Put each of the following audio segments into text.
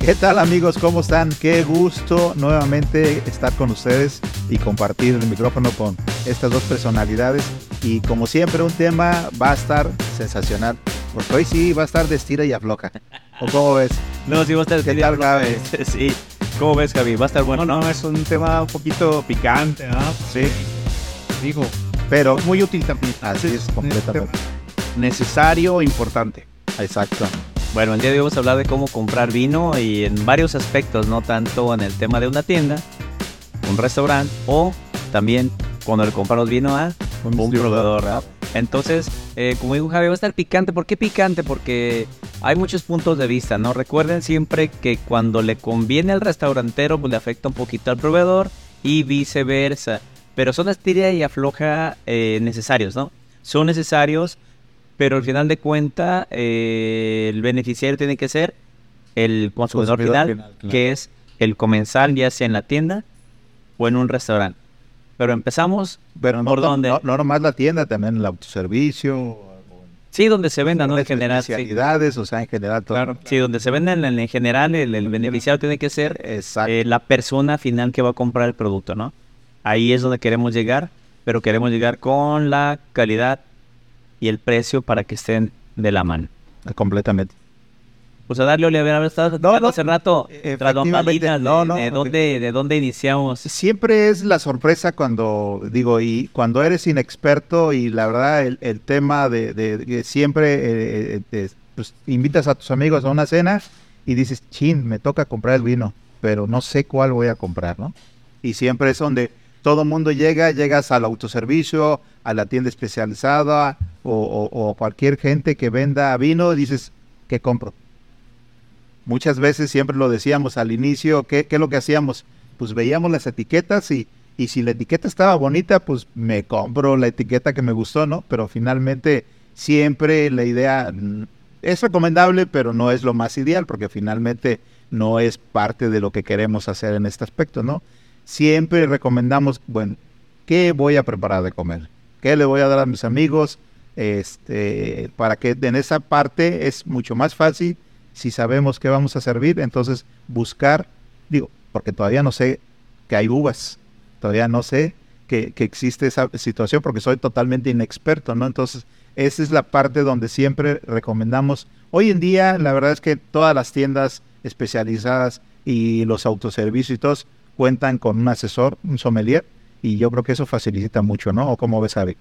¿Qué tal amigos? ¿Cómo están? Qué gusto nuevamente estar con ustedes y compartir el micrófono con estas dos personalidades. Y como siempre un tema va a estar sensacional. Porque hoy sí va a estar de estira y afloja. ¿O cómo ves? No, sí va a estar de ¿Qué estira y tal? Sí. ¿Cómo ves, Javi? Va a estar bueno. No, no, es un tema un poquito picante, ¿no? Sí, Digo, pero muy útil también. así es completamente. Necesario, importante. Exacto. Bueno, el día de hoy vamos a hablar de cómo comprar vino y en varios aspectos, no tanto en el tema de una tienda, un restaurante o también cuando le compramos vino a un, proveedor. ¿verdad? Entonces, eh, como dijo Javi, va a estar picante. ¿Por qué picante? Porque hay muchos puntos de vista, ¿no? Recuerden siempre que cuando le conviene al restaurantero, pues le afecta un poquito al proveedor y viceversa. Pero son estira y afloja eh, necesarios, ¿no? Son necesarios, pero al final de cuenta el beneficiario tiene que ser el consumidor, Consumidor final, final, claro. que es el comensal, ya sea en la tienda o en un restaurante. Pero empezamos Pero ¿Por no- dónde? no, no nomás la tienda, también el autoservicio, Sí, donde se venda, ¿no? En general. Sí, especialidades, o sea, en general todo. Claro. Sí, donde se venden en, en general, el, el beneficiario tiene que ser eh, la persona final que va a comprar el producto, ¿no? Ahí es donde queremos llegar, pero queremos llegar con la calidad y el precio para que estén de la mano. completamente. Pues a darle, Oliver, No, no, hace rato, e- tras bambalinas, no, no, de, dónde, ¿de dónde iniciamos? Siempre es la sorpresa cuando, digo, y cuando eres inexperto y la verdad el, el tema de, siempre eh, eh, eh, pues, invitas a tus amigos a una cena y dices, chin, me toca comprar el vino, pero no sé cuál voy a comprar, ¿no? Y siempre es donde todo mundo llega, llegas al autoservicio, a la tienda especializada o, cualquier gente que venda vino, dices, ¿qué compro? Muchas veces siempre lo decíamos al inicio, ¿qué, qué es lo que hacíamos? Pues veíamos las etiquetas y, y si la etiqueta estaba bonita, pues me compro la etiqueta que me gustó, ¿no? Pero finalmente siempre la idea mm, es recomendable, pero no es lo más ideal, porque finalmente no es parte de lo que queremos hacer en este aspecto, ¿no? Siempre recomendamos, bueno, ¿qué voy a preparar de comer? ¿Qué le voy a dar a mis amigos? Este, para que en esa parte es mucho más fácil si sabemos qué vamos a servir, entonces buscar, digo, porque todavía no sé que hay uvas, todavía no sé que, que existe esa situación porque soy totalmente inexperto, ¿no? Entonces, esa es la parte donde siempre recomendamos. Hoy en día, la verdad es que todas las tiendas especializadas y los autoservicios y todos cuentan con un asesor, un sommelier, y yo creo que eso facilita mucho, ¿no? ¿O cómo ves, Avi?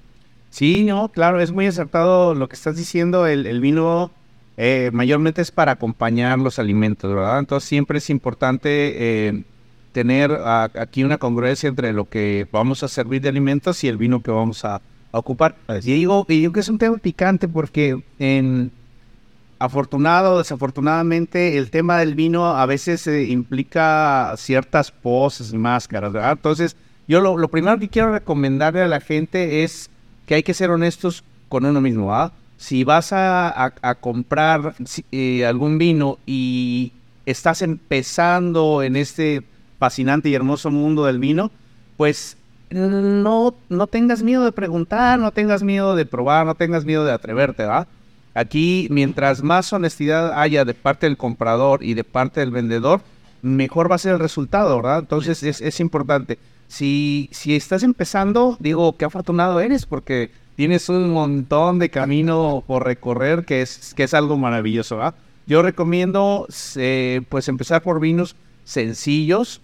Sí, no, claro, es muy acertado lo que estás diciendo. El, el vino eh, mayormente es para acompañar los alimentos, ¿verdad? Entonces siempre es importante eh, tener a- aquí una congruencia entre lo que vamos a servir de alimentos y el vino que vamos a, a ocupar. Y digo, y digo que es un tema picante porque en afortunado o desafortunadamente el tema del vino a veces eh, implica ciertas poses y máscaras, ¿verdad? Entonces, yo lo, primero que quiero recomendarle a la gente es que hay que ser honestos con uno mismo, ¿verdad? Si vas a, comprar eh, algún vino y estás empezando en este fascinante y hermoso mundo del vino, pues no, no tengas miedo de preguntar, no tengas miedo de probar, no tengas miedo de atreverte, ¿verdad? Aquí, mientras más honestidad haya de parte del comprador y de parte del vendedor, mejor va a ser el resultado, ¿verdad? Entonces es, importante. Si, si estás empezando, digo, qué afortunado eres porque tienes un montón de camino por recorrer que es, que es algo maravilloso, ¿verdad? Yo recomiendo, pues, empezar por vinos sencillos,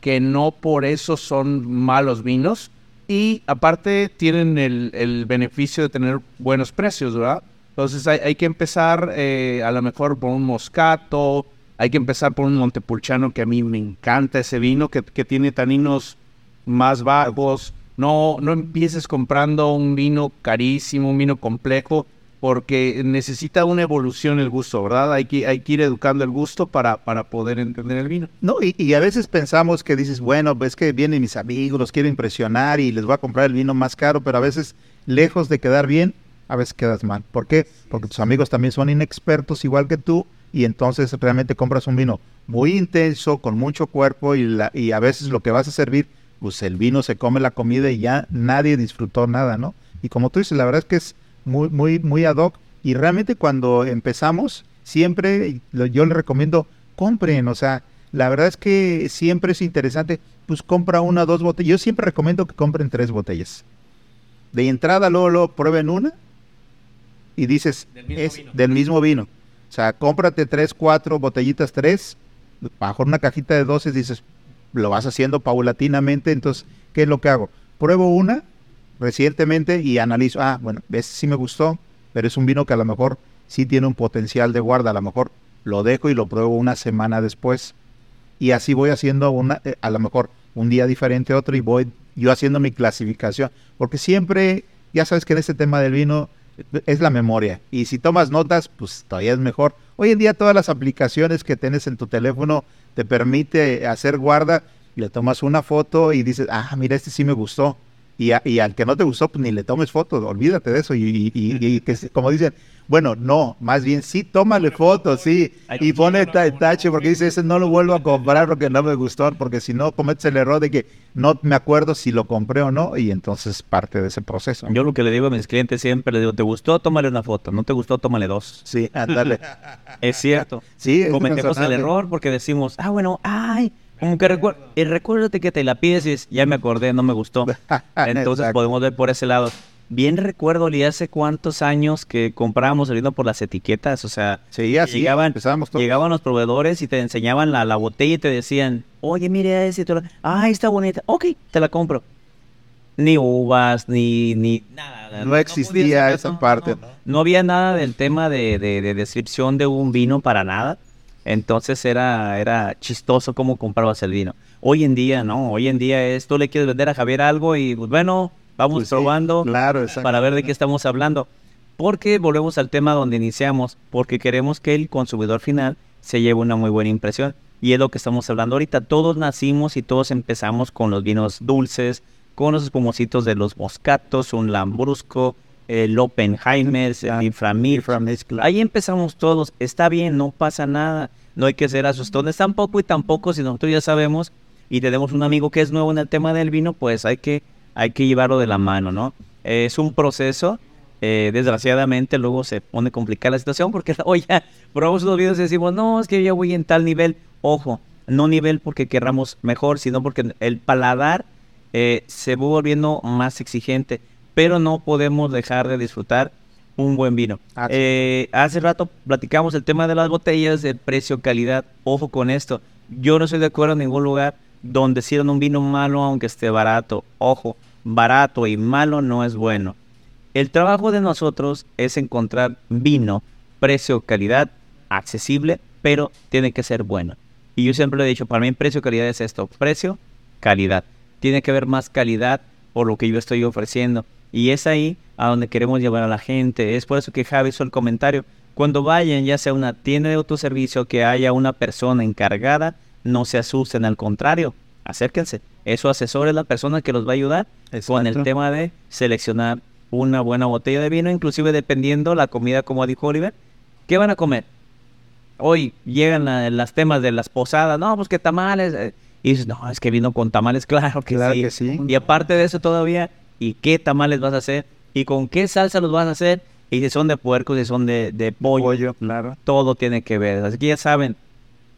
que no por eso son malos vinos. Y aparte tienen el, el beneficio de tener buenos precios, ¿verdad? Entonces hay, hay que empezar eh, a lo mejor por un moscato, hay que empezar por un Montepulciano que a mí me encanta ese vino, que, tiene taninos más bajos. No, no empieces comprando un vino carísimo, un vino complejo, porque necesita una evolución el gusto, ¿verdad? Hay que, hay que ir educando el gusto para, para poder entender el vino. No, y, y a veces pensamos que dices, bueno, pues que vienen mis amigos, los quiero impresionar y les voy a comprar el vino más caro, pero a veces, lejos de quedar bien, a veces quedas mal. ¿Por qué? Porque tus amigos también son inexpertos igual que tú y entonces realmente compras un vino muy intenso, con mucho cuerpo y, la, y a veces lo que vas a servir, pues el vino se come la comida y ya nadie disfrutó nada, ¿no? Y como tú dices, la verdad es que es muy, muy, muy ad hoc. Y realmente cuando empezamos, siempre yo le recomiendo compren, o sea, la verdad es que siempre es interesante, pues compra una, dos botellas. Yo siempre recomiendo que compren tres botellas. De entrada, luego, luego prueben una y dices, es del mismo vino. O sea, cómprate tres, cuatro botellitas, tres, bajo una cajita de 12, dices, lo vas haciendo paulatinamente, entonces, ¿qué es lo que hago? Pruebo una recientemente y analizo, ah, bueno, ves, sí me gustó, pero es un vino que a lo mejor sí tiene un potencial de guarda, a lo mejor lo dejo y lo pruebo una semana después. Y así voy haciendo una, eh, a lo mejor un día diferente otro y voy yo haciendo mi clasificación, porque siempre, ya sabes que en este tema del vino es la memoria. Y si tomas notas, pues todavía es mejor. Hoy en día todas las aplicaciones que tienes en tu teléfono te permite hacer guarda, le tomas una foto y dices, ah, mira, este sí me gustó. Y, y al que no te gustó, pues ni le tomes foto, olvídate de eso. Y, y que, como dicen, bueno, no, más bien sí, tómale fotos, sí, y pone tache porque dice, ese no lo vuelvo a comprar porque no me gustó, porque si no cometes el error de que no me acuerdo si lo compré o no, y entonces parte de ese proceso. Yo lo que le digo a mis clientes siempre, les digo, ¿te gustó? Tómale una foto, ¿no te gustó? Tómale dos. Sí, ándale. es cierto. Sí, Cometemos el error porque decimos, ah, bueno, ay, como que recuerdo, y recuérdate que te la pides y ya me acordé, no me gustó. Entonces podemos ver por ese lado bien recuerdo, y hace cuántos años que comprábamos el vino por las etiquetas, o sea, llegaban, llegaban los proveedores y te enseñaban la, botella y te decían, oye, mire ese, ah, está bonita, ok, te la compro. Ni uvas, ni, ni nada. No existía esa parte. No, había nada del tema de, de, descripción de un vino para nada. Entonces era, era chistoso cómo comprabas el vino. Hoy en día, no, hoy en día es, tú le quieres vender a Javier algo y pues bueno, Vamos pues probando para ver de qué estamos hablando. Porque volvemos al tema donde iniciamos, porque queremos que el consumidor final se lleve una muy buena impresión. Y es lo que estamos hablando ahorita. Todos nacimos y todos empezamos con los vinos dulces, con los espumositos de los moscatos, un lambrusco, el Oppenheimer, el Inframil. Ahí empezamos todos. Está bien, no pasa nada. No hay que ser asustones tampoco y tampoco si nosotros ya sabemos y tenemos un amigo que es nuevo en el tema del vino, pues hay que hay que llevarlo de la mano, ¿no? es un proceso, eh, desgraciadamente luego se pone complicada la situación porque, oye, probamos unos videos y decimos, no, es que yo voy en tal nivel, ojo, no nivel porque querramos mejor, sino porque el paladar eh, se va volviendo más exigente, pero no podemos dejar de disfrutar un buen vino. Ah, eh, hace rato platicamos el tema de las botellas, de precio, calidad, ojo con esto, yo no estoy de acuerdo en ningún lugar donde sirven un vino malo aunque esté barato. Ojo, barato y malo no es bueno. El trabajo de nosotros es encontrar vino, precio, calidad, accesible, pero tiene que ser bueno. Y yo siempre le he dicho, para mí precio, calidad es esto, precio, calidad. Tiene que haber más calidad por lo que yo estoy ofreciendo. Y es ahí a donde queremos llevar a la gente. Es por eso que Javi hizo el comentario. Cuando vayan, ya sea una tienda de autoservicio, que haya una persona encargada no se asusten, al contrario, acérquense. Eso asesor es la persona que los va a ayudar con el tema de seleccionar una buena botella de vino, inclusive dependiendo la comida, como dijo Oliver, ¿qué van a comer? Hoy llegan las temas de las posadas, no, pues que tamales. Eh, y dices, no, es que vino con tamales, claro que, claro que sí. Y aparte de eso todavía, ¿y qué tamales vas a hacer? ¿Y con qué salsa los vas a hacer? Y si son de puerco, si son de, de pollo, pollo, claro. todo tiene que ver. Así que ya saben,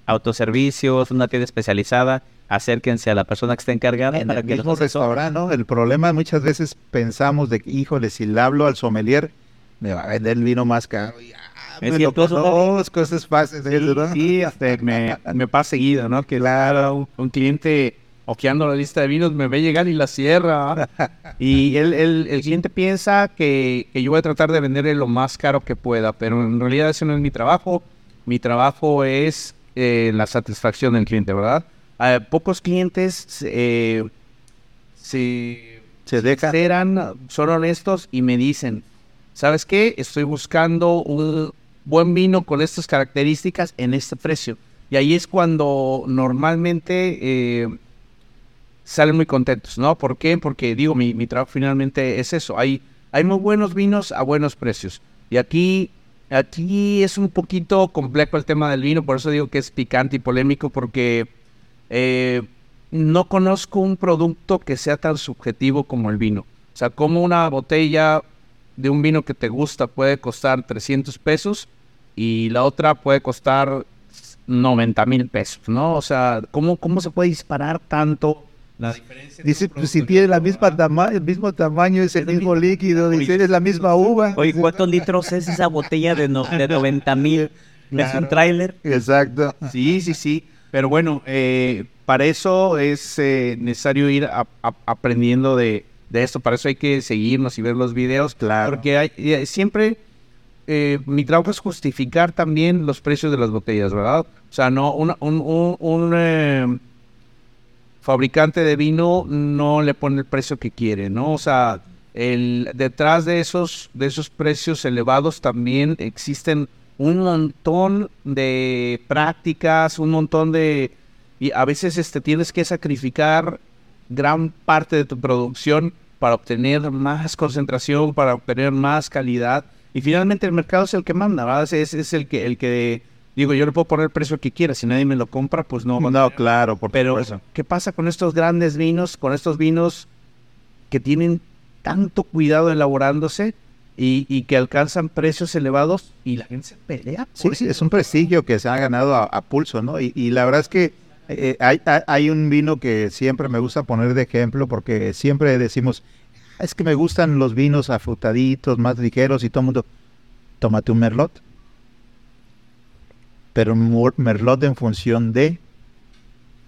autoservicios, una tienda especializada, acérquense a la persona que está encargada en el mismo restaurante, ¿no? El problema muchas veces pensamos de que, híjole, si le hablo al sommelier, me va a vender el vino más caro. Y, ah, es cosas fáciles. Sí, hasta me, me pasa seguido, ¿no? Que claro, un, cliente ojeando la lista de vinos me ve llegar y la cierra. y el, el, el, cliente piensa que, que, yo voy a tratar de venderle lo más caro que pueda, pero en realidad ese no es mi trabajo. Mi trabajo es eh, la satisfacción del cliente, ¿verdad? pocos clientes eh, se, dejan, son honestos y me dicen, ¿sabes qué? Estoy buscando un buen vino con estas características en este precio. Y ahí es cuando normalmente eh, salen muy contentos, ¿no? ¿Por qué? Porque digo, mi, mi trabajo finalmente es eso. Hay, hay muy buenos vinos a buenos precios. Y aquí Aquí es un poquito complejo el tema del vino, por eso digo que es picante y polémico, porque eh, no conozco un producto que sea tan subjetivo como el vino. O sea, como una botella de un vino que te gusta puede costar 300 pesos y la otra puede costar 90 mil pesos, ¿no? O sea, ¿cómo, ¿cómo se puede disparar tanto la diferencia? Dice, pues, si tiene la misma tama el mismo tamaño, es el mismo líquido, dice, es la misma uva. Oye, ¿cuántos litros es esa botella de, no, de 90 mil? ¿Es un tráiler? Exacto. Sí, sí, sí. Pero bueno, eh, para eso es eh, necesario ir a- a- aprendiendo de, de esto. Para eso hay que seguirnos y ver los videos. Claro. Porque hay, eh, siempre eh, mi trabajo es justificar también los precios de las botellas, ¿verdad? O sea, no una- un, un- un, eh, fabricante de vino no le pone el precio que quiere, ¿no? O sea, el, detrás de esos, de esos precios elevados también existen un montón de prácticas, un montón de... Y a veces este, tienes que sacrificar gran parte de tu producción para obtener más concentración, para obtener más calidad. Y finalmente el mercado es el que manda, ¿verdad? Es, es el que, el que, digo, yo le puedo poner el precio que quiera, si nadie me lo compra, pues no. No, claro, por pero. ¿qué pasa con estos grandes vinos? Con estos vinos que tienen tanto cuidado elaborándose y, y que alcanzan precios elevados y la gente se pelea. Sí, sí, es un prestigio que se ha ganado a, a pulso, ¿no? Y, y la verdad es que eh, hay, hay- hay un vino que siempre me gusta poner de ejemplo porque siempre decimos, es que me gustan los vinos afrutaditos, más ligeros y todo el mundo, tómate un merlot. Pero merlot en función de,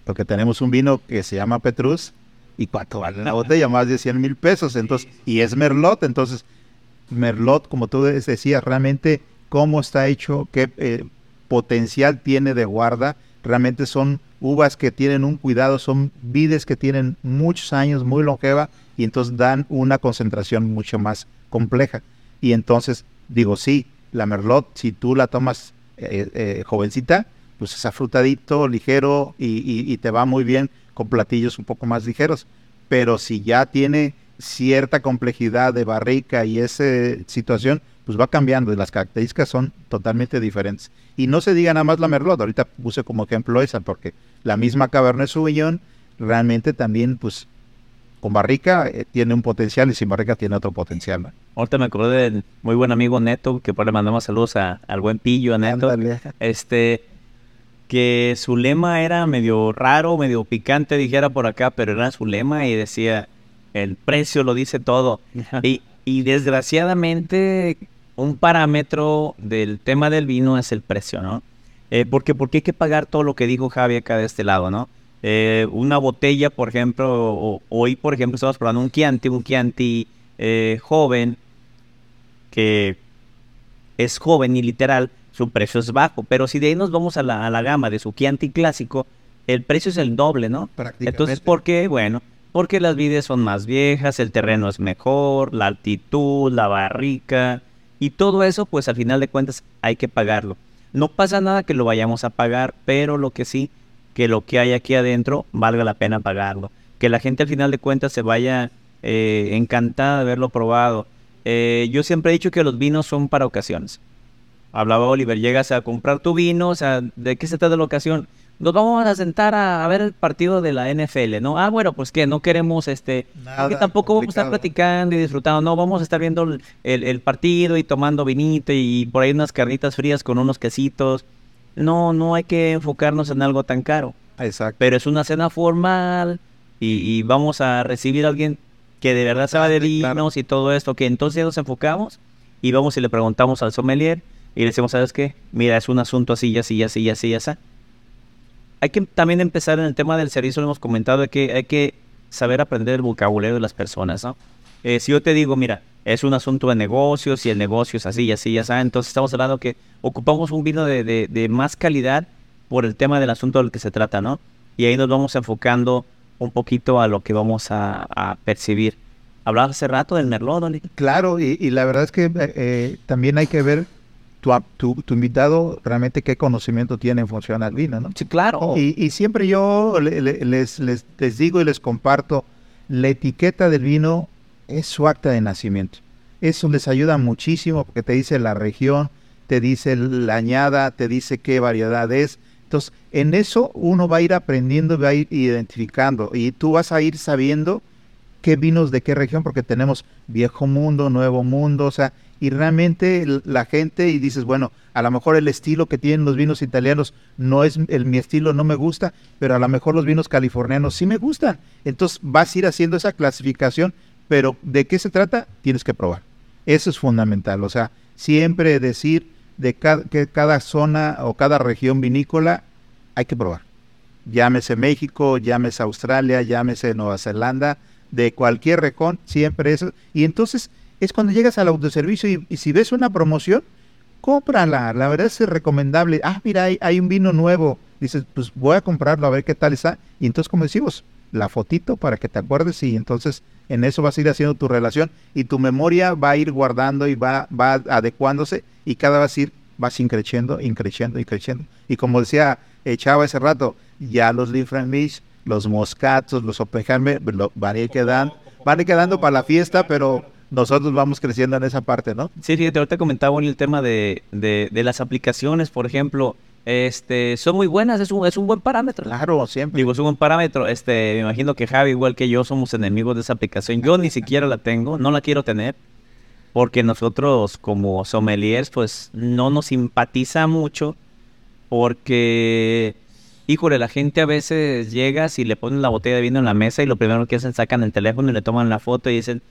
porque tenemos un vino que se llama Petrus y cuánto vale la botella, más de 100 mil pesos, entonces, y es merlot, entonces Merlot, como tú decías, realmente cómo está hecho, qué eh, potencial tiene de guarda. Realmente son uvas que tienen un cuidado, son vides que tienen muchos años, muy longeva, y entonces dan una concentración mucho más compleja. Y entonces, digo, sí, la Merlot, si tú la tomas eh, eh, jovencita, pues es afrutadito, ligero, y, te va muy bien con platillos un poco más ligeros. Pero si ya tiene cierta complejidad de barrica y esa situación, pues va cambiando y las características son totalmente diferentes. Y no se diga nada más la Merlot, ahorita puse como ejemplo esa, porque la misma Cabernet Sauvignon realmente también, pues, con barrica eh, tiene un potencial y sin barrica tiene otro potencial. ¿no? Ahorita me acordé del muy buen amigo Neto, que por le mandamos saludos a- al buen Pillo, a Neto. Ándale. Este, que su lema era medio raro, medio picante, dijera por acá, pero era su lema y decía, el precio lo dice todo. Y, y desgraciadamente, un parámetro del tema del vino es el precio, ¿no? Eh, porque, porque hay que pagar todo lo que dijo Javi acá de este lado, ¿no? Eh, una botella, por ejemplo, o- hoy, por ejemplo, estamos probando un Chianti, un Chianti eh, joven, que es joven y literal, su precio es bajo. Pero si de ahí nos vamos a la, a la gama de su Chianti clásico, el precio es el doble, ¿no? Entonces, ¿por qué? Bueno, porque las vides son más viejas, el terreno es mejor, la altitud, la barrica y todo eso, pues al final de cuentas hay que pagarlo. No pasa nada que lo vayamos a pagar, pero lo que sí, que lo que hay aquí adentro valga la pena pagarlo. Que la gente al final de cuentas se vaya eh, encantada de haberlo probado. Eh, yo siempre he dicho que los vinos son para ocasiones. Hablaba Oliver, llegas a comprar tu vino, o sea, ¿de qué se trata la ocasión? Nos vamos a sentar a, a ver el partido de la NFL, ¿no? Ah, bueno, pues que no queremos, este, Nada que tampoco vamos a estar platicando y disfrutando, no, vamos a estar viendo el, el- el partido y tomando vinito y por ahí unas carnitas frías con unos quesitos. No, no hay que enfocarnos en algo tan caro Exacto. pero es una cena formal y, y vamos a recibir a alguien que de verdad sabe de vinos y todo esto, que entonces nos enfocamos y vamos y le preguntamos al sommelier y le decimos, ¿sabes qué? Mira, es un asunto así, así, así, así, así. Hay que también empezar en el tema del servicio, lo hemos comentado, que hay que saber aprender el vocabulario de las personas, ¿no? Eh, si yo te digo, mira, es un asunto de negocios y el negocio es así y así, ya sabes, entonces estamos hablando que ocupamos un vino de, de- de más calidad por el tema del asunto del que se trata, ¿no? Y ahí nos vamos enfocando un poquito a lo que vamos a, a percibir. Hablaba hace rato del Merlot. Claro, y, y la verdad es que eh, eh, también hay que ver tu, tu, tu invitado realmente qué conocimiento tiene en función al vino, ¿no? Sí, claro. Y, y siempre yo le- le- les, les, les digo y les comparto, la etiqueta del vino es su acta de nacimiento. Eso les ayuda muchísimo porque te dice la región, te dice la añada, te dice qué variedad es. Entonces, en eso uno va a ir aprendiendo, va a ir identificando y tú vas a ir sabiendo qué vinos de qué región, porque tenemos viejo mundo, nuevo mundo, o sea, y realmente la gente y dices, bueno, a lo mejor el estilo que tienen los vinos italianos no es el, mi estilo, no me gusta, pero a lo mejor los vinos californianos sí me gustan. Entonces vas a ir haciendo esa clasificación, pero ¿de qué se trata? Tienes que probar. Eso es fundamental, o sea, siempre decir de que cada zona o cada región vinícola hay que probar. Llámese México, llámese Australia, llámese Nueva Zelanda, de cualquier región, siempre eso. Y entonces es cuando llegas al autoservicio y, y si ves una promoción, cómprala. La verdad es recomendable. Ah, mira, hay, hay un vino nuevo. Dices, pues voy a comprarlo a ver qué tal está. Y entonces, como decimos, la fotito para que te acuerdes y entonces en eso vas a ir haciendo tu relación y tu memoria va a ir guardando y va, va adecuándose y cada vez ir vas increciendo, increciendo, increciendo. Y como decía eh, Chava hace rato, ya los Liefrenmilch, los Moscatos, los Oppenheimer, lo- van a ir quedando, van a ir quedando para la fiesta, pero nosotros vamos creciendo en esa parte, ¿no? Sí, fíjate, ahorita comentaba el tema de, de, de las aplicaciones, por ejemplo, este, son muy buenas, es un, es un buen parámetro. Claro, siempre. Digo, es un buen parámetro. Este, me imagino que Javi, igual que yo, somos enemigos de esa aplicación. Yo ni siquiera la tengo, no la quiero tener, porque nosotros como sommeliers, pues no nos simpatiza mucho, porque, híjole, la gente a veces llega y le ponen la botella de vino en la mesa y lo primero que hacen, sacan el teléfono y le toman la foto y dicen,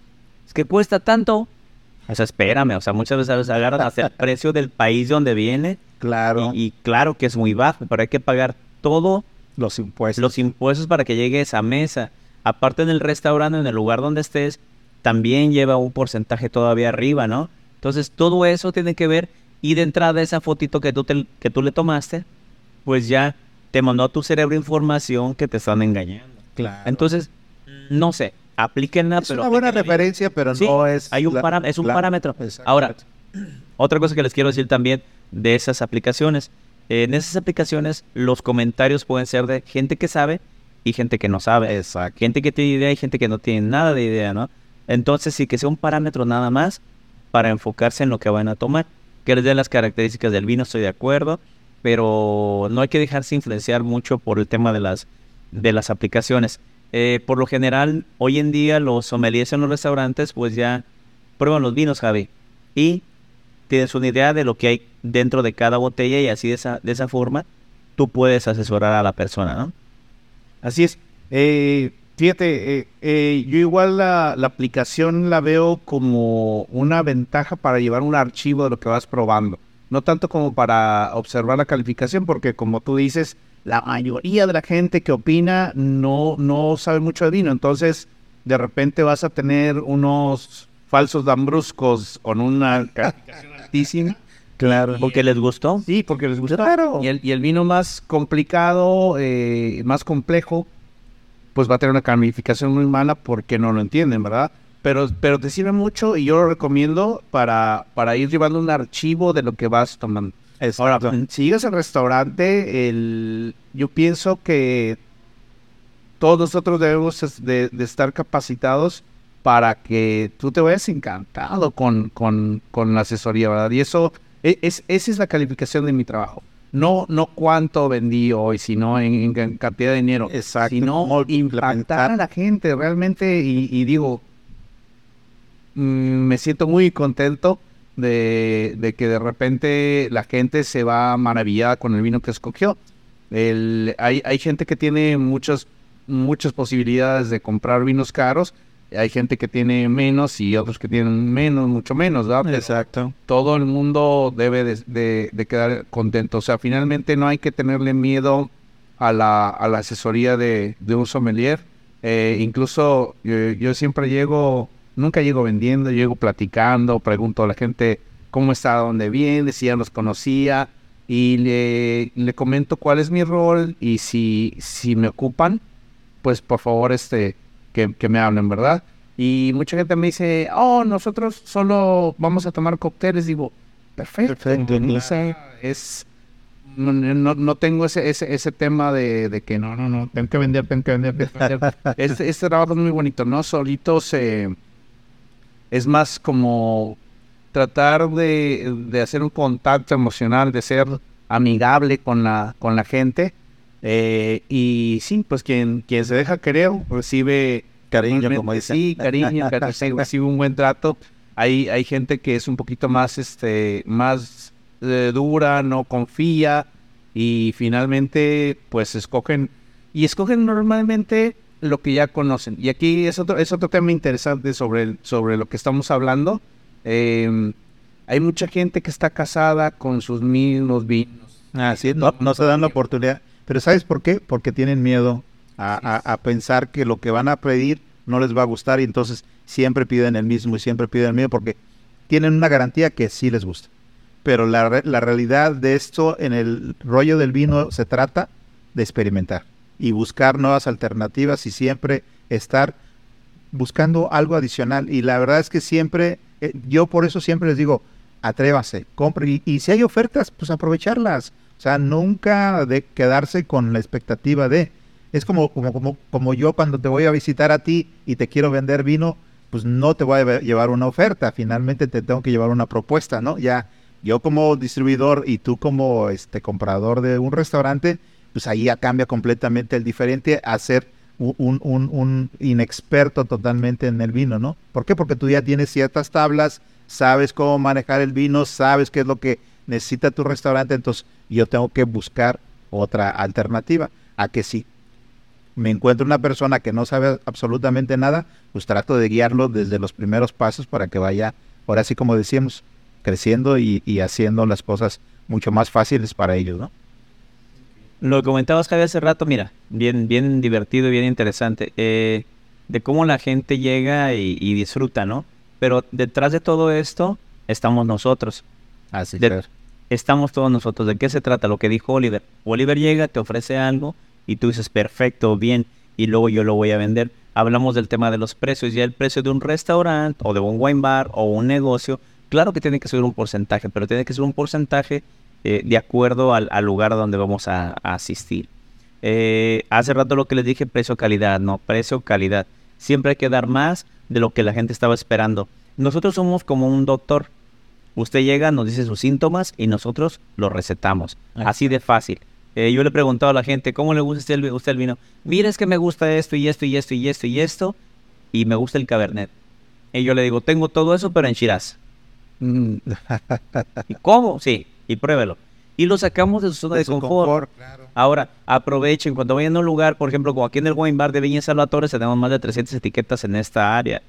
es que cuesta tanto. O sea, espérame, o sea, muchas veces agarran hasta el precio del país de donde viene Claro. y, y claro que es muy bajo, pero hay que pagar todo los impuestos. los impuestos para que llegue a esa mesa. Aparte en el restaurante, en el lugar donde estés, también lleva un porcentaje todavía arriba, ¿no? Entonces todo eso tiene que ver y de entrada esa fotito que tú, te- que tú le tomaste, pues ya te mandó a tu cerebro información que te están engañando. Claro. Entonces, no sé, aplíquenla, es pero una buena bien. referencia, pero Sí, no es. hay un la- es un la- parámetro. Ahora, otra cosa que les quiero decir también de esas aplicaciones. En esas aplicaciones los comentarios pueden ser de gente que sabe y gente que no sabe. Exacto. Gente que tiene idea y gente que no tiene nada de idea, ¿no? Entonces sí que sea un parámetro nada más para enfocarse en lo que van a tomar. Que les den las características del vino, estoy de acuerdo, pero no hay que dejarse influenciar mucho por el tema de las, de las aplicaciones. Eh, por lo general, hoy en día los sommeliers en los restaurantes pues ya prueban los vinos, Javi, y tienes una idea de lo que hay dentro de cada botella y así de esa, de esa forma tú puedes asesorar a la persona, ¿no? Así es. Eh, fíjate, eh, eh, yo igual la, la aplicación la veo como una ventaja para llevar un archivo de lo que vas probando. No tanto como para observar la calificación, porque como tú dices, la mayoría de la gente que opina no, no sabe mucho de vino. Entonces, de repente vas a tener unos falsos lambruscos con una calificación altísima. Claro. Porque les gustó. Sí, porque les gusta. Claro. Y el, y el vino más complicado, eh, más complejo, pues va a tener una calificación muy mala porque no lo entienden, ¿verdad? Pero, pero te sirve mucho y yo lo recomiendo para, para ir llevando un archivo de lo que vas tomando. Ahora, si llegas al restaurante, el, yo pienso que todos nosotros debemos de, de estar capacitados para que tú te vayas encantado con, con, con la asesoría, ¿verdad? Y eso, e- es, esa es la calificación de mi trabajo. No, no cuánto vendí hoy, sino en, en cantidad de dinero. Exacto. Sino impactar a la gente realmente y, y digo, mm, me siento muy contento de, de que de repente la gente se va maravillada con el vino que escogió. El, hay, hay gente que tiene muchas, muchas posibilidades de comprar vinos caros, hay gente que tiene menos y otros que tienen menos, mucho menos, ¿verdad? Pero Exacto. todo el mundo debe de, de- de quedar contento. O sea, finalmente no hay que tenerle miedo a la, a la asesoría de, de un sommelier. Eh, incluso yo, yo siempre llego, nunca llego vendiendo, llego platicando, pregunto a la gente cómo está, dónde viene, si ya los conocía y le, le comento cuál es mi rol y si, si me ocupan, pues por favor este que, que me hablen, ¿verdad? Y mucha gente me dice, oh, nosotros solo vamos a tomar cócteles. Digo, perfecto. Perfecto, no sé, es, no, no, no tengo ese, ese, ese tema de, de que no, no, no, tengo que vender, tengo que vender, tengo que vender. este, este trabajo es muy bonito, ¿no? Solito se... Es más como tratar de, de hacer un contacto emocional, de ser amigable con la, con la gente. Eh, y sí, pues quien, quien se deja querer recibe Cariño, como dicen. Sí, cariño, cariño, recibe un buen trato. Hay, hay gente que es un poquito más, este, más eh, dura, no confía y finalmente pues escogen y escogen normalmente lo que ya conocen. Y aquí es otro, es otro tema interesante sobre, sobre lo que estamos hablando. Em, hay mucha gente que está casada con sus mismos vinos. Ah, sí, no, no se dan la oportunidad. Pero ¿sabes por qué? Porque tienen miedo a, a- a pensar que lo que van a pedir no les va a gustar y entonces siempre piden el mismo y siempre piden el mismo porque tienen una garantía que sí les gusta. Pero la, la realidad de esto en el rollo del vino se trata de experimentar y buscar nuevas alternativas y siempre estar buscando algo adicional. Y la verdad es que siempre, eh, yo por eso siempre les digo, atrévase, compre. Y, y si hay ofertas, pues aprovecharlas. O sea, nunca de quedarse con la expectativa de. Es como, como, como, como yo cuando te voy a visitar a ti y te quiero vender vino, pues no te voy a llevar una oferta, finalmente te tengo que llevar una propuesta, ¿no? Ya yo como distribuidor y tú como este comprador de un restaurante, pues ahí ya cambia completamente el diferente a ser un, inexperto totalmente en el vino, ¿no? ¿Por qué? Porque tú ya tienes ciertas tablas, sabes cómo manejar el vino, sabes qué es lo que necesita tu restaurante, entonces yo tengo que buscar otra alternativa a que si me encuentro una persona que no sabe absolutamente nada, pues trato de guiarlo desde los primeros pasos para que vaya, ahora sí como decíamos, creciendo y, y haciendo las cosas mucho más fáciles para ellos, ¿no? Lo que comentabas, Javi, hace rato, mira, bien, bien divertido y bien interesante, eh, de cómo la gente llega y, y disfruta, ¿no? Pero detrás de todo esto estamos nosotros. Así De- estamos todos nosotros. ¿De qué se trata? Lo que dijo Oliver. Oliver llega, te ofrece algo y tú dices, perfecto, bien, y luego yo lo voy a vender. Hablamos del tema de los precios. Ya el precio de un restaurante o de un wine bar o un negocio, claro que tiene que ser un porcentaje, pero tiene que ser un porcentaje eh, de acuerdo al, al lugar donde vamos a, a asistir. Eh, hace rato lo que les dije, precio-calidad, no, precio-calidad. Siempre hay que dar más de lo que la gente estaba esperando. Nosotros somos como un doctor. Usted llega, nos dice sus síntomas y nosotros los recetamos. Así de fácil. Eh, yo le he preguntado a la gente, ¿cómo le gusta usted el, usted el vino? Mira, es que me gusta esto y esto y esto y esto y esto. Y me gusta el cabernet. Y yo le digo, tengo todo eso, pero en Shiraz. Mm, ¿Y cómo? Sí, y pruébelo. Y lo sacamos de su zona de Su confort. confort, claro. Ahora, aprovechen, cuando vayan a un lugar, por ejemplo, como aquí en el Wine Bar de Viña Salvatore, tenemos más de 300 etiquetas en esta área.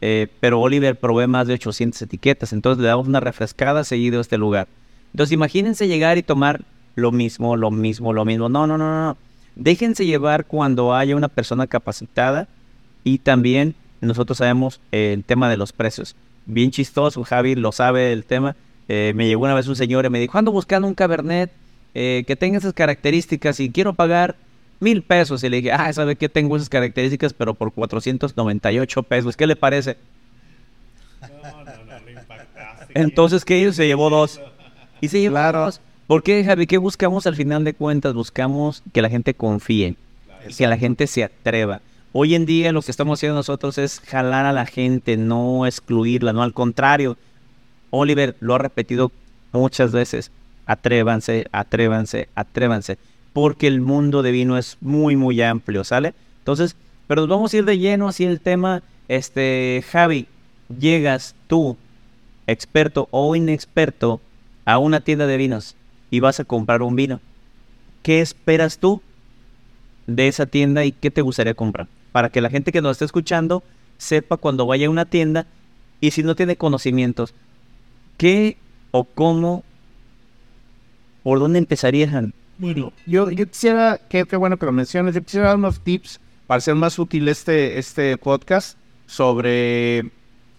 Eh, pero Oliver provee más de 800 etiquetas, entonces le damos una refrescada seguido a este lugar. Entonces, imagínense llegar y tomar lo mismo, lo mismo, lo mismo. No, no, no, no. no. Déjense llevar cuando haya una persona capacitada y también nosotros sabemos eh, el tema de los precios. Bien chistoso, Javi lo sabe el tema. Eh, me llegó una vez un señor y me dijo, ando buscando un cabernet eh, que tenga esas características y quiero pagar mil pesos. Y le dije, ah, ¿sabe qué? Tengo esas características, pero por 498 pesos. ¿Qué le parece? Entonces, ¿qué hizo? Se llevó dos. Y se llevó Claro. dos. ¿Por qué, Javi? ¿Qué buscamos al final de cuentas? Buscamos que la gente confíe, que la gente se atreva. Hoy en día lo que estamos haciendo nosotros es jalar a la gente, no excluirla, no al contrario. Oliver lo ha repetido muchas veces. Atrévanse, atrévanse, atrévanse. Porque el mundo de vino es muy, muy amplio, ¿sale? Entonces, pero nos vamos a ir de lleno así el tema. Este, Javi, llegas tú, experto o inexperto, a una tienda de vinos y vas a comprar un vino. ¿Qué esperas tú de esa tienda y qué te gustaría comprar? Para que la gente que nos esté escuchando sepa cuando vaya a una tienda y si no tiene conocimientos, ¿qué o cómo, por dónde empezarían? Bueno, yo, yo quisiera, qué, qué bueno que lo menciones, yo quisiera dar unos tips para hacer más útil este, este podcast sobre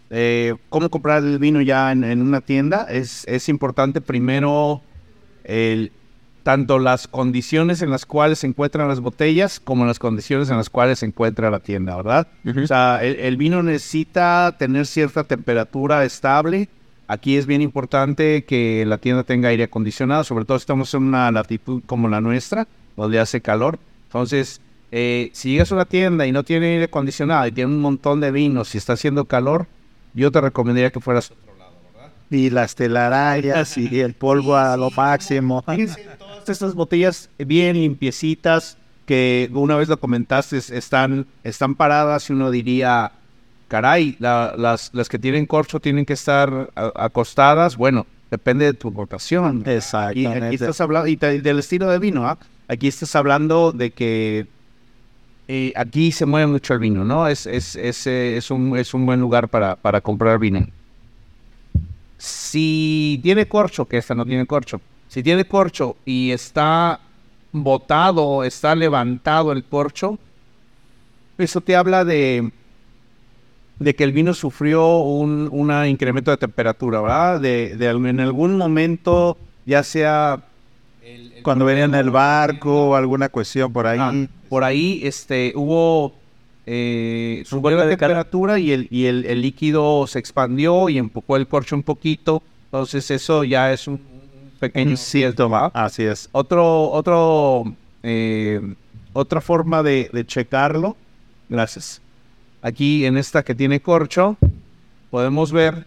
eh, cómo comprar el vino ya en, en una tienda. Es, es importante primero el, tanto las condiciones en las cuales se encuentran las botellas como las condiciones en las cuales se encuentra la tienda, ¿verdad? O sea, el, el vino necesita tener cierta temperatura estable. Aquí es bien importante que la tienda tenga aire acondicionado, sobre todo si estamos en una latitud como la nuestra, donde hace calor. Entonces, eh, si llegas a una tienda y no tiene aire acondicionado y tiene un montón de vinos y está haciendo calor, yo te recomendaría que fueras a otro lado, ¿verdad? Y las telarañas y el polvo a lo máximo. Fíjense, todas estas botellas bien limpiecitas que una vez lo comentaste es- están, están paradas y uno diría caray, la- las, las que tienen corcho tienen que estar a- acostadas. Bueno, depende de tu rotación. Aquí, Exactamente. aquí estás hablando, y te- del estilo de vino, ¿ah? Aquí estás hablando de que eh, aquí se mueve mucho el vino, ¿no? Es, es, es, es, un, es un buen lugar para, para comprar vino. Si tiene corcho, que esta no tiene corcho, si tiene corcho y está botado, está levantado el corcho, eso te habla de, de que el vino sufrió un una incremento de temperatura, ¿verdad? De, en algún momento, ya sea Cuando venía en el barco o alguna cuestión por ahí. Ah, por ahí este, hubo eh, subió la temperatura y, el, y el, el líquido se expandió y empujó el corcho un poquito. Entonces eso ya es un, pequeño síntoma. Así es. Otro, otro, eh, otra forma de, de checarlo. Gracias. Aquí en esta que tiene corcho, podemos ver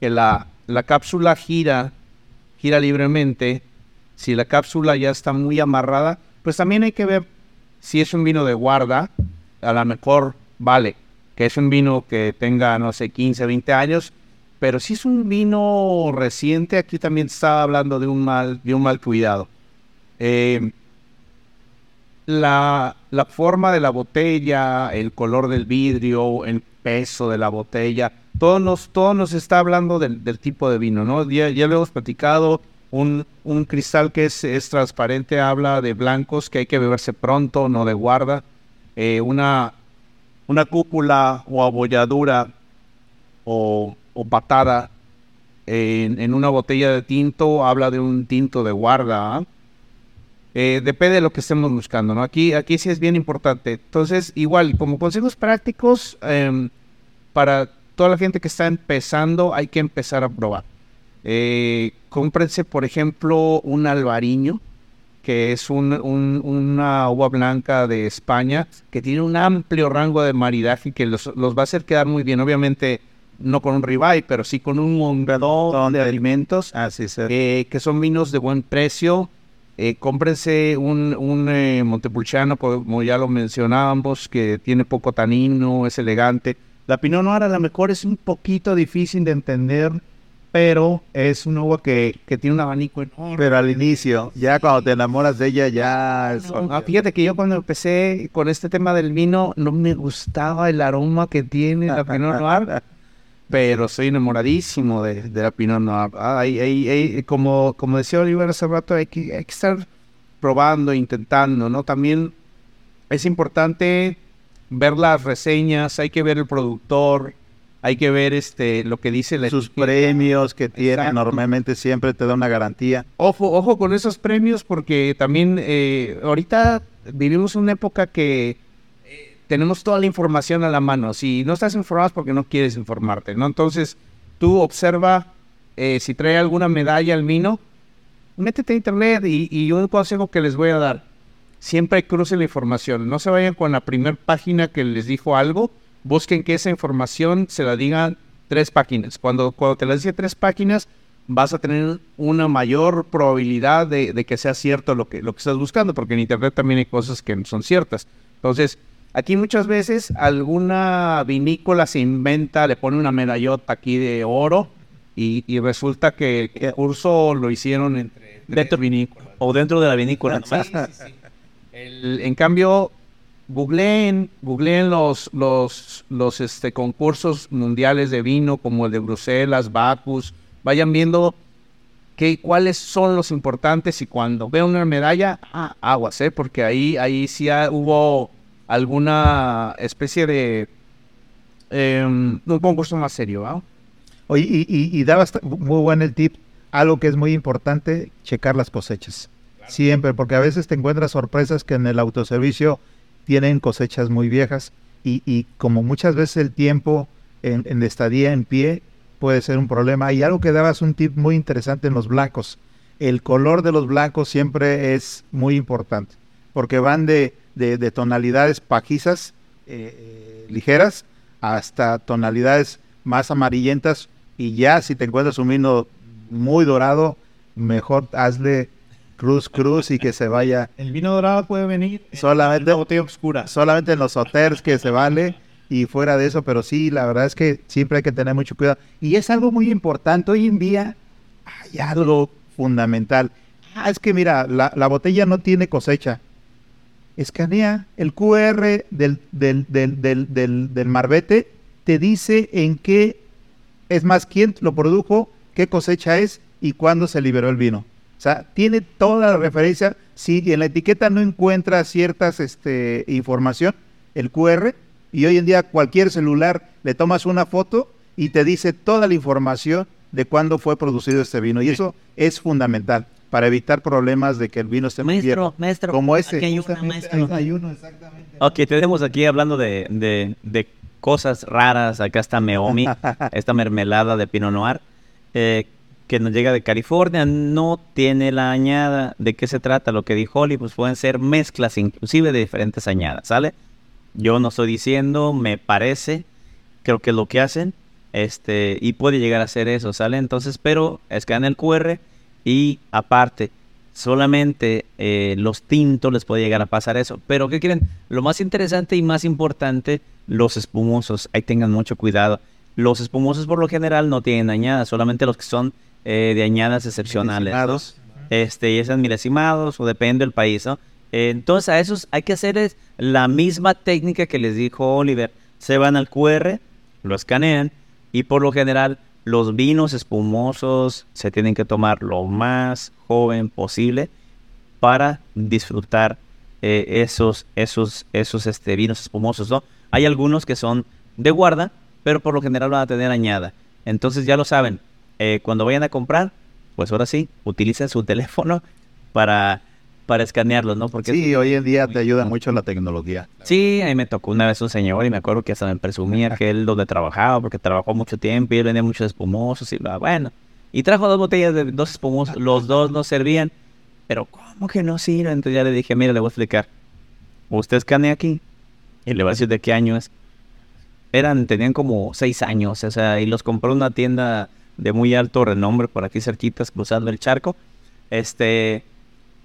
que la, la cápsula gira, gira libremente. Si la cápsula ya está muy amarrada, pues también hay que ver si es un vino de guarda. A lo mejor vale que es un vino que tenga, no sé, 15, 20 años. Pero si es un vino reciente, aquí también está hablando de un mal, de un mal cuidado. Eh, la, la forma de la botella, el color del vidrio, el peso de la botella, todo nos, todo nos está hablando del, tipo de vino, ¿no? Ya, ya lo hemos platicado, un, un cristal que es, es transparente habla de blancos que hay que beberse pronto, no de guarda. Eh, una, una cúpula o abolladura o, o patada en, en una botella de tinto habla de un tinto de guarda. ¿ah? Eh, depende de lo que estemos buscando, ¿no? Aquí, aquí sí es bien importante. Entonces, igual, como consejos prácticos, em, para toda la gente que está empezando, hay que empezar a probar. Eh, cómprense, por ejemplo, un albariño, que es un- un- una uva blanca de España, que tiene un amplio rango de maridaje que los, los va a hacer quedar muy bien. Obviamente, no con un ribeye, pero sí con un montón de alimentos Así es. eh, que son vinos de buen precio. Eh, cómprense un, un eh, Montepulciano, como ya lo mencionábamos, que tiene poco tanino, es elegante. La Pinot Noir a lo mejor es un poquito difícil de entender, pero es una uva que, que tiene un abanico enorme. Pero al inicio, ya cuando te enamoras de ella, ya es- Ah, fíjate que yo cuando empecé con este tema del vino, no me gustaba el aroma que tiene la Pinot Noir, pero soy enamoradísimo de, de la Pinot Noir. Ah, como, como decía Oliver hace rato, hay que, hay que estar probando, intentando, ¿no? También es importante ver las reseñas, hay que ver el productor, hay que ver este lo que dice la sus etiqueta. premios que tiene, Exacto. normalmente siempre te da una garantía. Ojo, ojo con esos premios porque también eh, ahorita vivimos una época que tenemos toda la información a la mano. Si no estás informado es porque no quieres informarte, ¿no? Entonces, tú observa eh, si trae alguna medalla al vino, métete a internet y, y un consejo que les voy a dar. Siempre crucen la información. No se vayan con la primera página que les dijo algo. Busquen que esa información se la digan tres páginas. Cuando, cuando te la dice tres páginas, vas a tener una mayor probabilidad de, de que sea cierto lo que, lo que estás buscando, porque en Internet también hay cosas que no son ciertas. Entonces, aquí muchas veces alguna vinícola se inventa, le pone una medallota aquí de oro y, y resulta que el curso lo hicieron entre, entre vinícolas. O dentro de la vinícola. Sí, sí, sí. El- en cambio, googleen, googleen los, los, los este, concursos mundiales de vino como el de Bruselas, Bacus. Vayan viendo qué, cuáles son los importantes y cuando vean una medalla, ah, aguas, ¿eh? porque ahí, ahí sí ha- hubo alguna especie de em, un concurso más serio. ¿ah? Oye, y, y, y da bast- muy buen el tip, algo que es muy importante, checar las cosechas. Siempre, porque a veces te encuentras sorpresas que en el autoservicio tienen cosechas muy viejas y, y como muchas veces el tiempo en, en estadía en pie puede ser un problema. Y algo que dabas un tip muy interesante en los blancos. El color de los blancos siempre es muy importante, porque van de, de- de tonalidades pajizas eh, eh, ligeras hasta tonalidades más amarillentas y ya si te encuentras un vino muy dorado, mejor hazle cruz cruz y que se vaya El vino dorado puede venir Solamente- en una botella oscura. solamente en los hotels que se vale y fuera de eso, pero sí, la verdad es que siempre hay que tener mucho cuidado. Y es algo muy importante hoy en día, hay algo fundamental. Ah, es que mira, la, la botella no tiene cosecha. Escanea el QR del, del, del, del, del, del marbete, te dice en qué, es más, quién lo produjo, qué cosecha es y cuándo se liberó el vino. O sea, tiene toda la referencia. Si en la etiqueta no encuentra ciertas este, información, el QR, y hoy en día cualquier celular le tomas una foto y te dice toda la información de cuándo fue producido este vino. Y eso es fundamental para evitar problemas de que el vino esté muy Maestro, maestro, Como ese. aquí hay una, maestro. hay uno, exactamente. Ok, tenemos aquí hablando de, de- de cosas raras. Acá está Meomi, esta mermelada de Pinot Noir, eh, que nos llega de California. No tiene la añada. ¿De qué se trata? Lo que dijo Oli, pues pueden ser mezclas inclusive de diferentes añadas, ¿sale? Yo no estoy diciendo, me parece, creo que es lo que hacen, este, y puede llegar a ser eso, ¿sale? Entonces, pero escanean el QR y aparte, solamente eh, los tintos les puede llegar a pasar eso. Pero, ¿qué quieren? Lo más interesante y más importante, los espumosos. Ahí tengan mucho cuidado. Los espumosos por lo general no tienen añadas, solamente los que son eh, de añadas excepcionales. este, y sean milesimados o depende del país, ¿no? Eh, Entonces a esos hay que hacer es la misma técnica que les dijo Oliver. Se van al QR, lo escanean y por lo general los vinos espumosos se tienen que tomar lo más joven posible para disfrutar eh, esos, esos, esos este, vinos espumosos. Hay algunos que son de guarda, pero por lo general van a tener añada. Entonces ya lo saben, eh, cuando vayan a comprar, pues ahora sí, utilicen su teléfono para, para escanearlos, ¿no? Porque Sí, hoy en día te ayuda mucho la tecnología. Sí, a mí me tocó una vez un señor y me acuerdo que hasta me presumía que él donde trabajaba, porque trabajó mucho tiempo y él vendía muchos espumosos y bla, bueno. Y trajo dos botellas de dos espumosos, los dos no servían, pero ¿cómo que no sirven? Entonces ya le dije, mira, le voy a explicar. Usted escanea aquí y le va a decir de qué año es. Eran, tenían como seis años, o sea, y los compró en una tienda de muy alto renombre por aquí cerquitas, cruzando el charco. Este,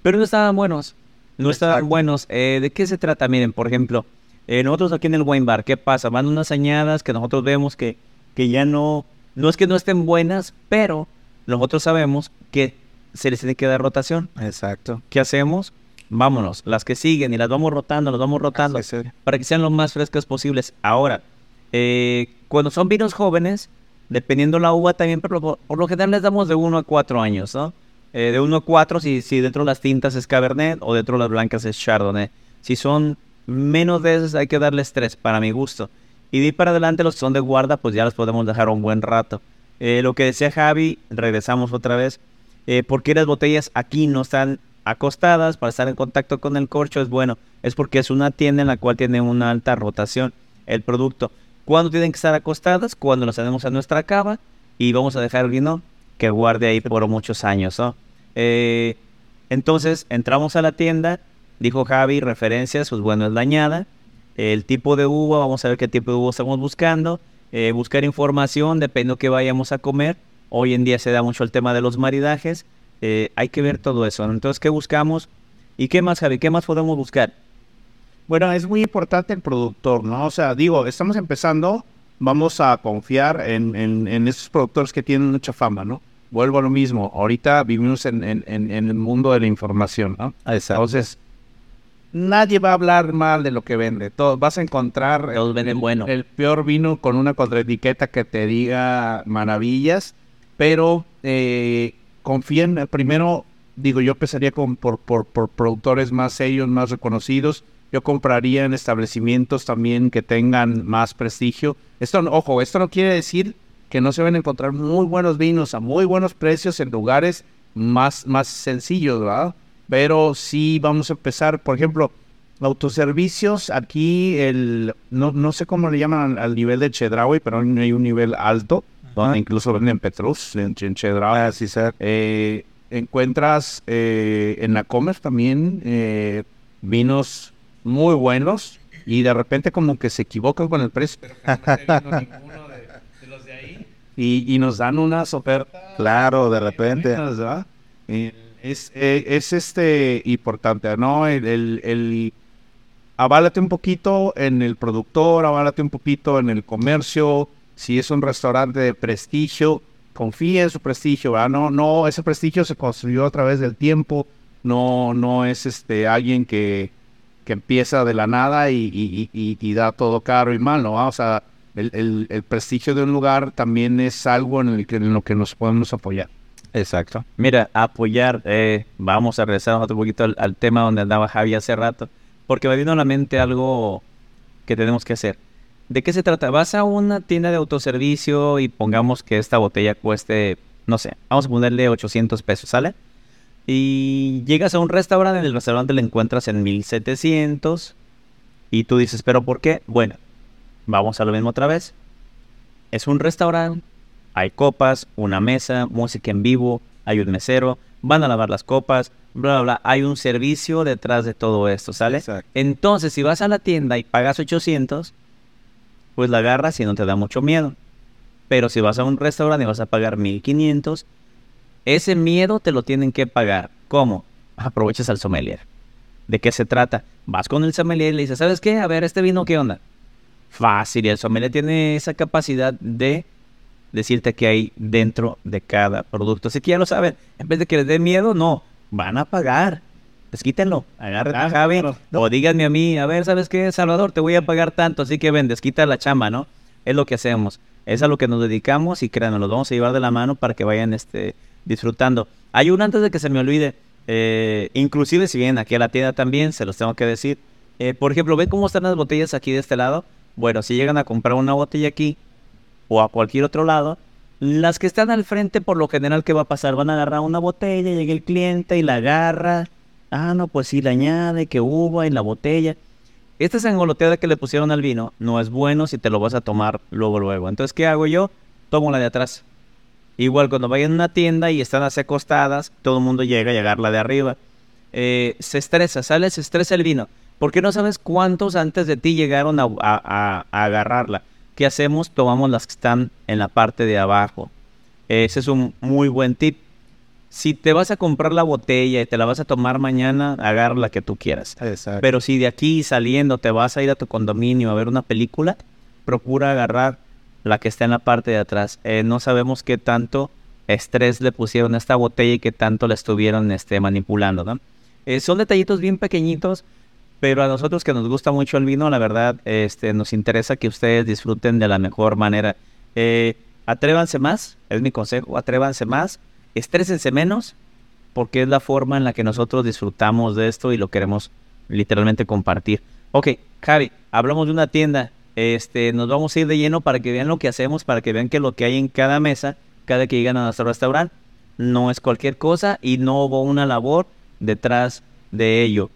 pero no estaban buenos. No estaban buenos. Eh, ¿De qué se trata? Miren, por ejemplo, eh, nosotros aquí en el wine bar, ¿qué pasa? Van unas añadas que nosotros vemos que, que ya no, no es que no estén buenas, pero nosotros sabemos que se les tiene que dar rotación. Exacto. ¿Qué hacemos? Vámonos, las que siguen y las vamos rotando, las vamos rotando Así para que sean lo más frescas posibles. Ahora, eh, cuando son vinos jóvenes, dependiendo la uva también, pero por, por lo general les damos de 1 a 4 años, ¿no? Eh, de 1 a 4 si, si dentro de las tintas es Cabernet o dentro de las blancas es Chardonnay. Si son menos de esas hay que darles 3 para mi gusto. Y de ahí para adelante los que son de guarda pues ya los podemos dejar un buen rato. Eh, lo que decía Javi, regresamos otra vez. Eh, ¿Por qué las botellas aquí no están acostadas para estar en contacto con el corcho? Es bueno, es porque es una tienda en la cual tiene una alta rotación el producto. ¿Cuándo tienen que estar acostadas? Cuando las tenemos en nuestra cava y vamos a dejar el vino que guarde ahí por muchos años, ¿no? Eh, entonces entramos a la tienda, dijo Javi, referencias, pues bueno, es la añada, el tipo de uva, vamos a ver qué tipo de uva estamos buscando, eh, buscar información, depende de qué vayamos a comer. Hoy en día se da mucho el tema de los maridajes, eh, hay que ver todo eso. Entonces, ¿qué buscamos? ¿Y qué más, Javi? ¿Qué más podemos buscar? Bueno, es muy importante el productor, ¿no? O sea, digo, estamos empezando, vamos a confiar en, en, en esos productores que tienen mucha fama, ¿no? Vuelvo a lo mismo, ahorita vivimos en, en, en- en el mundo de la información, ¿no? Entonces, nadie va a hablar mal de lo que vende. Todo, vas a encontrar Todos venden el, bueno. el peor vino con una contraetiqueta que te diga maravillas, pero eh, confíen, primero, digo, yo empezaría con, por, por, por productores más serios, más reconocidos. Yo compraría en establecimientos también que tengan más prestigio. Esto, ojo, esto no quiere decir que no se van a encontrar muy buenos vinos a muy buenos precios en lugares más, más sencillos, ¿verdad? Pero sí vamos a empezar, por ejemplo, autoservicios, aquí el, no, no sé cómo le llaman al, al nivel de Chedraui, pero hay un nivel alto, donde incluso venden Petrus en, en Chedraui. Ah, sí, ser. Eh, encuentras eh, en la Comer también eh, vinos muy buenos y de repente como que se equivocan con el precio. Y, y nos dan unas ofertas Claro, de repente. es, eh, es este importante, ¿no? El, el- el- aválate un poquito en el productor, aválate un poquito en el comercio, si es un restaurante de prestigio, confía en su prestigio, ¿verdad? No, no, ese prestigio se construyó a través del tiempo, no, no es este alguien que, que empieza de la nada y, y- y- y da todo caro y mal, ¿no? O sea, el, prestigio de un lugar también es algo en, el que, en lo que nos podemos apoyar. Exacto. Mira, apoyar, eh, vamos a regresar otro poquito al, tema donde andaba Javi hace rato, porque me vino a la mente algo que tenemos que hacer. ¿De qué se trata? Vas a una tienda de autoservicio y pongamos que esta botella cueste, no sé, vamos a ponerle 800 pesos, ¿sale? Y llegas a un restaurante, en el restaurante le encuentras en 1700 y tú dices, ¿pero por qué? Bueno, vamos a lo mismo otra vez. Es un restaurante, hay copas, una mesa, música en vivo, hay un mesero, van a lavar las copas, bla, bla, bla. Hay un servicio detrás de todo esto, ¿sale? Exacto. Entonces, si vas a la tienda y pagas 800, pues la agarras y no te da mucho miedo. Pero si vas a un restaurante y vas a pagar 1500, ese miedo te lo tienen que pagar. ¿Cómo? Aprovechas al sommelier. ¿De qué se trata? Vas con el sommelier y le dices, ¿sabes qué? A ver, este vino, ¿qué onda? Fácil, y el sommelier tiene esa capacidad de decirte qué hay dentro de cada producto. Así que ya lo saben, en vez de que les dé miedo, no, van a pagar. Desquítenlo, agárrate Ah, a Javi, claro. o díganme a mí, a ver, ¿sabes qué, Salvador? Te voy a pagar tanto, así que ven, desquita la chamba, ¿no? Es lo que hacemos, es a lo que nos dedicamos y créanme, los vamos a llevar de la mano para que vayan este, disfrutando. Hay uno antes de que se me olvide, eh, inclusive si vienen aquí a la tienda también, se los tengo que decir. Eh, por ejemplo, ¿ven cómo están las botellas aquí de este lado? Bueno, si llegan a comprar una botella aquí o a cualquier otro lado, las que están al frente, por lo general, ¿qué va a pasar? Van a agarrar una botella, llega el cliente y la agarra. Ah, no, pues sí, le añade que uva en la botella. Esta sangoloteada que le pusieron al vino no es bueno si te lo vas a tomar luego, luego. Entonces, ¿qué hago yo? Tomo la de atrás. Igual cuando vayan a una tienda y están así acostadas, todo el mundo llega y agarra la de arriba. Eh, se estresa, sale, se estresa el vino. ¿Por qué no sabes cuántos antes de ti llegaron a, a- a- a agarrarla? ¿Qué hacemos? Tomamos las que están en la parte de abajo. Ese es un muy buen tip. Si te vas a comprar la botella y te la vas a tomar mañana, agarra la que tú quieras. Exacto. Pero si de aquí saliendo te vas a ir a tu condominio a ver una película, procura agarrar la que está en la parte de atrás. Eh, no sabemos qué tanto estrés le pusieron a esta botella y qué tanto la estuvieron este, manipulando, ¿no? Eh, son detallitos bien pequeñitos, pero a nosotros que nos gusta mucho el vino, la verdad, este, nos interesa que ustedes disfruten de la mejor manera. Eh, atrévanse más, es mi consejo, atrévanse más, estrésense menos, porque es la forma en la que nosotros disfrutamos de esto y lo queremos literalmente compartir. Ok, Javi, hablamos de una tienda. Este, nos vamos a ir de lleno para que vean lo que hacemos, para que vean que lo que hay en cada mesa, cada que llegan a nuestro restaurante, no es cualquier cosa y no hubo una labor detrás de ello.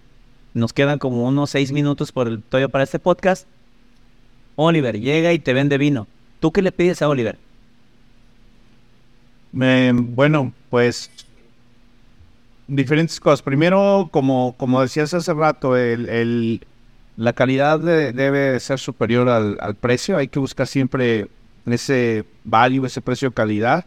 Nos quedan como unos seis minutos por el todavía para este podcast. Oliver llega y te vende vino. ¿Tú qué le pides a Oliver? Bueno, pues diferentes cosas. Primero, como, como decías hace rato, el, la calidad de- debe ser superior al, al precio. Hay que buscar siempre ese value, ese precio-calidad.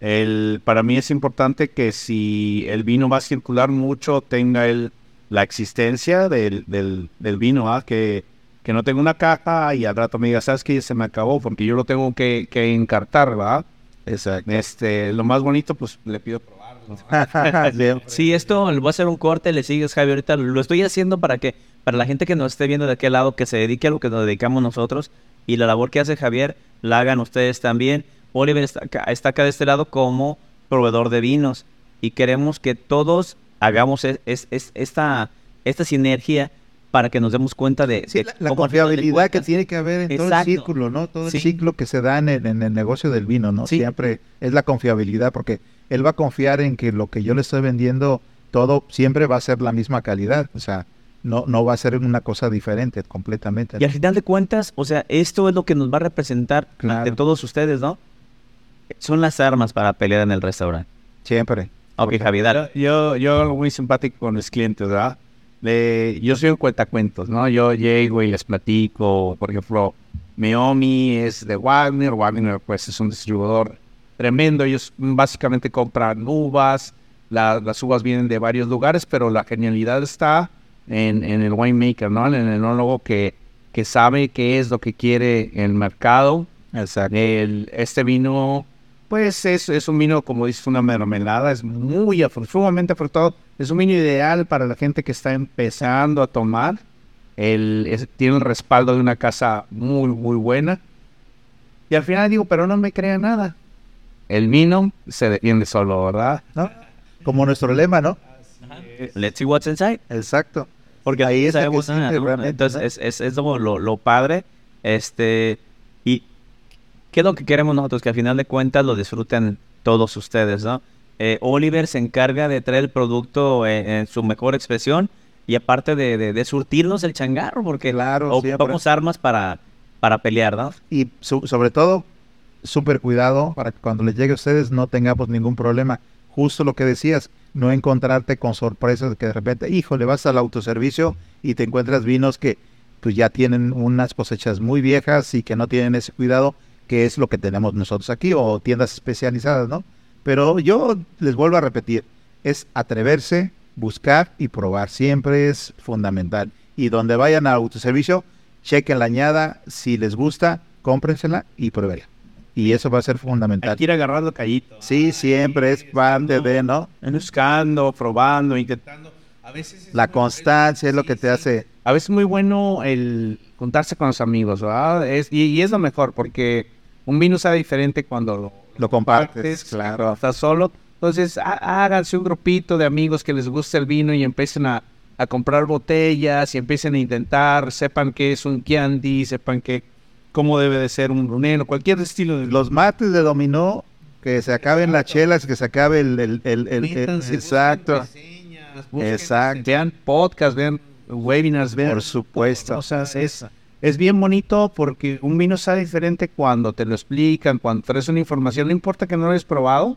El, para mí es importante que si el vino va a circular mucho, tenga el, la existencia del, del, del vino, ¿ah? que, que no tenga una caja y al rato me diga, ¿sabes qué? Se me acabó porque yo lo tengo que, que encartar, ¿verdad? Exacto. Este, lo más bonito, pues le pido probarlo. Sí, esto le voy a hacer un corte, le sigues Javi ahorita. Lo estoy haciendo para que, para la gente que nos esté viendo de aquel lado, que se dedique a lo que nos dedicamos nosotros y la labor que hace Javier, la hagan ustedes también. Oliver está acá, está acá de este lado como proveedor de vinos y queremos que todos hagamos es- es- es- esta, esta sinergia para que nos demos cuenta de, Sí, de la, confiabilidad que tiene que haber en todo el círculo, ¿no? Todo Sí. el ciclo que se da en el, en el negocio del vino, ¿no? Sí. Siempre es la confiabilidad, porque él va a confiar en que lo que yo le estoy vendiendo, todo siempre va a ser la misma calidad. O sea, no, no va a ser una cosa diferente completamente. Y al final de cuentas, o sea, esto es lo que nos va a representar Claro. ante todos ustedes, ¿no? Son las armas para pelear en el restaurante. Siempre. Ok, Javi, dale. Yo, yo muy simpático con los clientes, ¿verdad? Yo soy un cuentacuentos, ¿no? Yo llego y les platico, por ejemplo, Meomi es de Wagner, Wagner pues es un distribuidor tremendo, ellos básicamente compran uvas, la- las uvas vienen de varios lugares, pero la genialidad está en, en el winemaker, ¿no? En el enólogo que, que sabe qué es lo que quiere el mercado. Exacto. El, este vino, pues es, es un vino, como dices, una mermelada, es muy sumamente afrutado. Es un vino ideal para la gente que está empezando a tomar. El, es- tiene el respaldo de una casa muy, muy buena. Y al final digo, pero no me crea nada. El vino se defiende solo, ¿verdad? ¿no? Como nuestro lema, ¿no? Let's see what's inside. Exacto. Porque Ahí es el que sí, Entonces ¿no? es, es, es como lo, lo padre. Este, ¿qué es lo que queremos nosotros? Que al final de cuentas lo disfruten todos ustedes, ¿no? Eh, Oliver se encarga de traer el producto en, en su mejor expresión y aparte de, de, de surtirnos el changarro, porque Claro, ocupamos armas para, para pelear, ¿no? Y su- sobre todo, súper cuidado para que cuando les llegue a ustedes no tengamos ningún problema. Justo lo que decías, no encontrarte con sorpresas que de repente, híjole, vas al autoservicio y te encuentras vinos que pues ya tienen unas cosechas muy viejas y que no tienen ese cuidado, que es lo que tenemos nosotros aquí, o tiendas especializadas, ¿no? Pero yo les vuelvo a repetir, es atreverse, buscar y probar, siempre es fundamental. Y donde vayan a autoservicio, chequen la añada, si les gusta, cómprensela y pruébenla. Y eso va a ser Hay fundamental. que ir agarrando callito. Sí, siempre es parte de, ¿no? Buscando, probando, intentando. A veces es La constancia es lo sí, que te sí. hace... A veces es muy bueno el juntarse con los amigos, ¿verdad? Es, y, y es lo mejor, porque un vino sabe diferente cuando lo, Lo compartes, claro. estás solo. Entonces, há- háganse un grupito de amigos que les guste el vino y empiecen a, a comprar botellas y empiecen a intentar, sepan qué es un Chianti, sepan que, cómo debe de ser un Brunello, cualquier estilo de Los mates de dominó, que se acaben las chelas, que se acabe el... el, el- el- exacto. reseñas, Exacto. Vean podcasts, vean webinars, vean Por supuesto. cosas. Es, es bien bonito porque un vino sabe diferente cuando te lo explican, cuando traes una información. No importa que no lo hayas probado.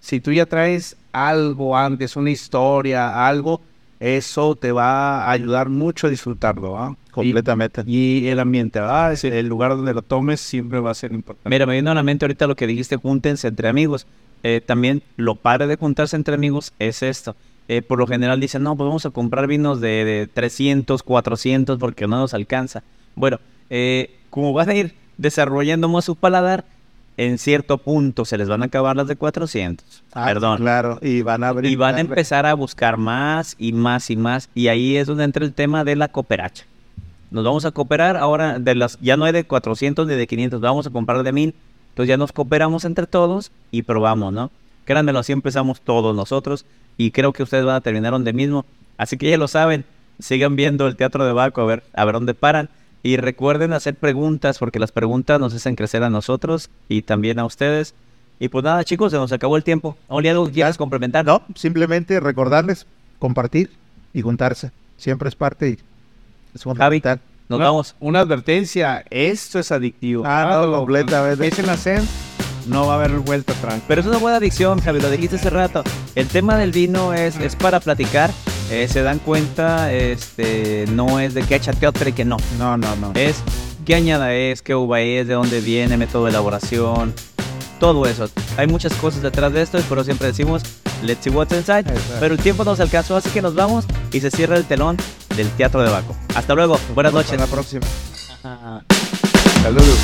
Si tú ya traes algo antes, una historia, algo, eso te va a ayudar mucho a disfrutarlo. ¿ah? Completamente. Y, y el ambiente, el lugar donde lo tomes siempre va a ser importante. Mira, me vino a la mente ahorita lo que dijiste, júntense entre amigos. Eh, también lo padre de juntarse entre amigos es esto. Eh, por lo general dicen, no, pues vamos a comprar vinos de, de 300, 400 porque no nos alcanza. Bueno, eh, como van a ir desarrollando más su paladar, en cierto punto se les van a acabar las de 400. Ah, Perdón. Claro, y van a abrir... Y van a empezar a buscar más y más y más. Y ahí es donde entra el tema de la cooperacha. Nos vamos a cooperar ahora de las ya no hay de 400 ni de 500, vamos a comprar de 1000. Entonces ya nos cooperamos entre todos y probamos, ¿no? Créanmelo, así empezamos todos nosotros y creo que ustedes van a terminar donde mismo. Así que ya lo saben, sigan viendo el Teatro de Baco a ver a ver dónde paran y recuerden hacer preguntas porque las preguntas nos hacen crecer a nosotros y también a ustedes. Y pues nada, chicos, se nos acabó el tiempo. Oli, ¿algo que quieras complementar? No, simplemente recordarles, compartir y juntarse. Siempre es parte y es fundamental. Nos Una- vamos. Una advertencia, esto es adictivo. Ah, no, lo- completamente. Empiecen a hacer, no va a haber vuelta atrás. Pero es una buena adicción, Javi, lo dijiste hace rato. El tema del vino es, es para platicar. Eh, se dan cuenta, este, no es de que échate otra y que no. No, no, no. Es qué añada es, qué uva es, de dónde viene, método de elaboración, todo eso. Hay muchas cosas detrás de esto eso siempre decimos, let's see what's inside. Exacto. Pero el tiempo nos alcanzó, así que nos vamos y se cierra el telón del Teatro de Baco. Hasta luego, buenas noches. Hasta la próxima. Saludos.